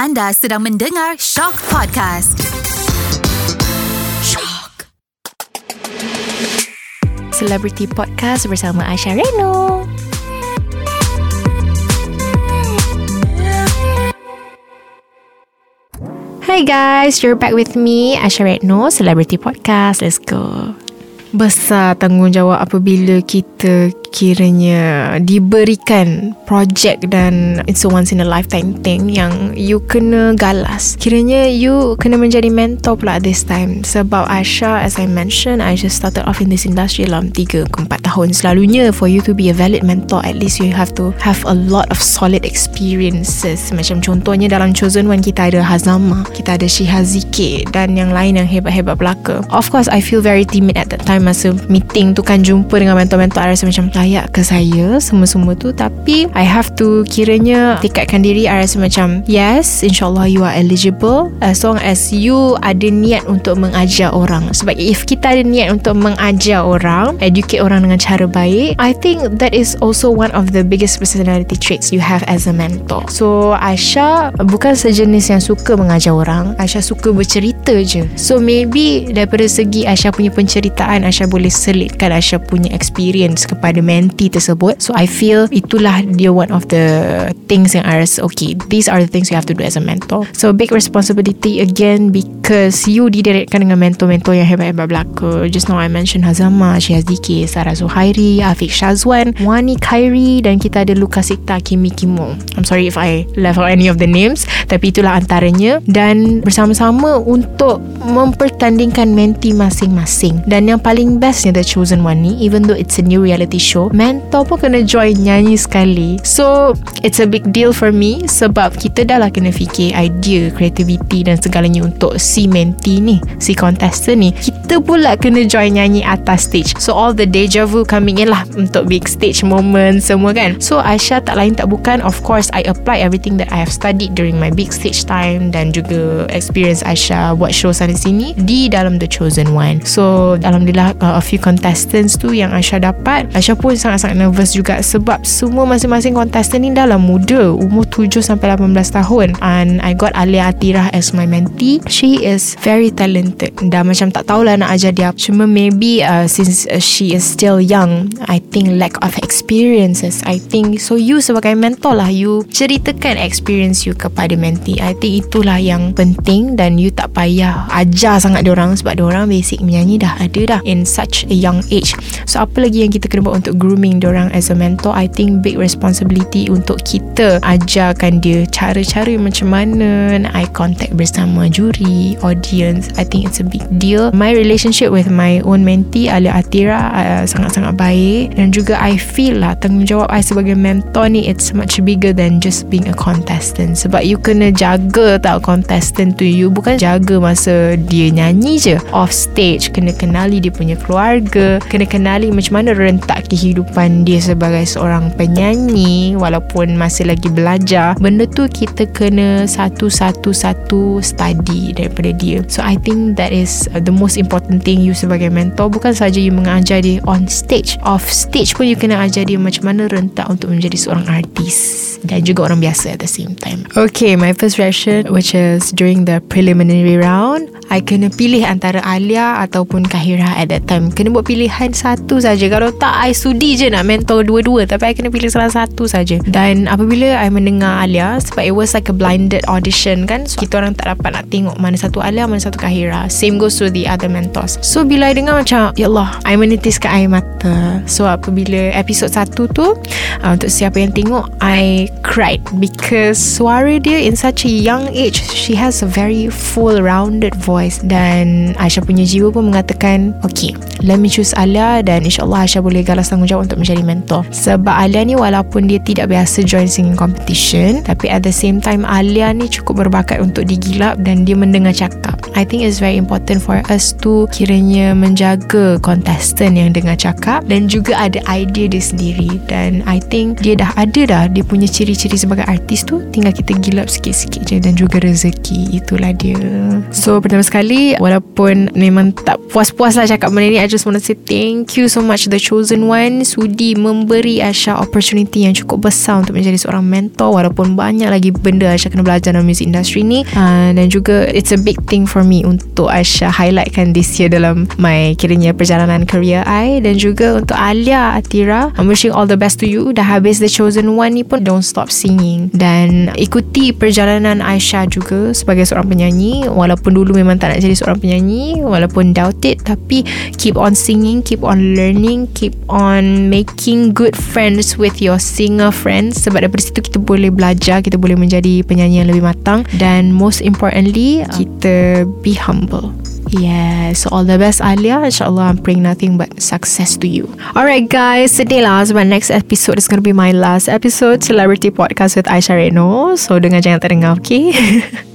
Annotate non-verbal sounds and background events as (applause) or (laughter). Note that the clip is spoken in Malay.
Anda sedang mendengar Shock Podcast. Shock. Celebrity Podcast bersama Aisyah Reno. Hi guys, you're back with me, Aisyah Retno, Celebrity Podcast. Let's go. Besar tanggungjawab apabila kita kiranya diberikan projek dan it's a once in a lifetime thing yang you kena galas. Kiranya you kena menjadi mentor pula this time. Sebab Aisyah, as I mentioned, I just started off in this industry dalam 3 ke 4 tahun. Selalunya for you to be a valid mentor, at least you have to have a lot of solid experiences. Macam contohnya dalam Chosen One kita ada Hazama, kita ada Shihazike dan yang lain yang hebat-hebat belaka. Of course, I feel very timid at that time masa meeting tu kan jumpa dengan mentor-mentor I rasa macam layak ke saya semua-semua tu. Tapi I have to kiranya tikatkan diri. I rasa macam yes insyaAllah you are eligible as long as you ada niat untuk mengajar orang. Sebab if kita ada niat untuk mengajar orang educate orang dengan cara baik I think that is also one of the biggest personality traits you have as a mentor. So Aisyah bukan sejenis yang suka mengajar orang. Aisyah suka bercerita je. So maybe daripada segi Aisyah punya penceritaan Aisyah boleh selitkan Aisyah punya experience kepada mentee tersebut. So I feel itulah dia one of the things yang I rasa okay these are the things you have to do as a mentor. So big responsibility again because you didirekkan dengan mentor-mentor yang hebat-hebat belaka just now I mentioned Hazama Syiaziki Sarah Zuhairi Afiq Shazwan Wani Khairi dan kita ada Lucas Sikta Kimi Kimo. I'm sorry if I left out any of the names tapi itulah antaranya. Dan bersama-sama untuk mempertandingkan mentee masing-masing. Dan yang paling bestnya The Chosen One ni even though it's a new reality show mentor pun kena join nyanyi sekali. So it's a big deal for me sebab kita dah lah kena fikir idea creativity dan segalanya untuk si mentee ni si contestant ni. Kita pula kena join nyanyi atas stage. So all the deja vu coming in lah untuk big stage moment semua kan. So Aisyah tak lain tak bukan of course I apply everything that I have studied during my big stage time dan juga experience Aisyah buat show sana sini di dalam The Chosen One. So Alhamdulillah uh, a few contestants tu yang Aisyah dapat. Aisyah pun sangat-sangat nervous juga sebab semua masing-masing contestant ni dalam muda umur 7 sampai 18 tahun. And I got Alia Atirah as my mentee. She is very talented. Dah macam tak tahulah nak ajar dia. Cuma maybe uh, since uh, she is still young I think lack of experiences. I think so you sebagai mentor lah you ceritakan experience you kepada mentee. I think itulah yang penting dan you tak payah ajar sangat orang sebab orang basic menyanyi dah ada dah in such a young age. So apa lagi yang kita kena buat untuk grooming orang as a mentor I think big responsibility untuk kita ajarkan dia cara-cara macam mana nak eye contact bersama juri audience. I think it's a big deal. My relationship with my own mentee Alia Atira uh, sangat-sangat baik. Dan juga I feel lah tanggungjawab I sebagai mentor ni it's much bigger than just being a contestant. Sebab you kena jaga tau contestant tu. You bukan jaga masa dia nyanyi je. Off stage kena kenali dia punya keluarga kena kenali macam mana rentak kehidupan dia sebagai seorang penyanyi walaupun masih lagi belajar benda tu kita kena satu-satu-satu study daripada dia. So I think that is the most important thing you sebagai mentor. Bukan saja you mengajar dia on stage off stage pun you kena ajar dia macam mana rentak untuk menjadi seorang artis dan juga orang biasa at the same time. Okay my first reaction which is during the preliminary round I kena pilih antara Alia ataupun Kahira at that time. Kena buat pilihan satu saja. Kalau tak I sudi je nak mentor dua-dua. Tapi I kena pilih salah satu saja. Dan apabila I mendengar Alia sebab it was like a blinded audition kan? So kita orang tak dapat nak tengok mana satu Alia mana satu Kahira same goes to the other mentors. So bila I dengar macam ya Allah I menitiskan air mata. So apabila episod satu tu uh, untuk siapa yang tengok I cried because suara dia in such a young age she has a very full rounded voice dan Aisyah punya jiwa pun mengatakan okay let me choose Alia dan insyaAllah Aisyah boleh galas tanggungjawab untuk menjadi mentor. Sebab Alia ni walaupun dia tidak biasa join singing competition tapi at the same time Alia ni cukup berbakat untuk digilap dan dia mendengar cakap I think it's very important for us to kiranya menjaga contestant yang dengar cakap dan juga ada idea dia sendiri. Dan I think dia dah ada dah dia punya ciri-ciri sebagai artis tu tinggal kita gilap sikit-sikit je dan juga rezeki. Itulah dia. So pertama sekali Walaupun memang tak puas-puas lah cakap benda ni I just want to say thank you so much The Chosen One Sudi memberi Aisyah opportunity yang cukup besar Untuk menjadi seorang mentor Walaupun banyak lagi benda Aisyah kena belajar dalam music industry ni. Uh, Dan juga it's a big thing for me Untuk Aisyah highlightkan this year Dalam my kiranya perjalanan career I Dan juga untuk Alia Atira. I'm wishing all the best to you. Dah habis The Chosen One ni pun Don't stop singing. Dan ikuti perjalanan Aisyah juga Sebagai seorang penyanyi. Walaupun dulu memang tak nak jadi seorang penyanyi Walaupun doubt it Tapi keep on singing Keep on learning Keep on making good friends With your singer friends. Sebab daripada situ kita boleh belajar Kita boleh menjadi penyanyi yang lebih matang. Dan most importantly Kita be humble Yeah, so all the best Alia. InsyaAllah I'm praying nothing but success to you. Alright guys, sedih lah sebab next episode is going to be my last episode Celebrity Podcast with Aisyah Reno. So dengar jangan terdengar, okay? (laughs)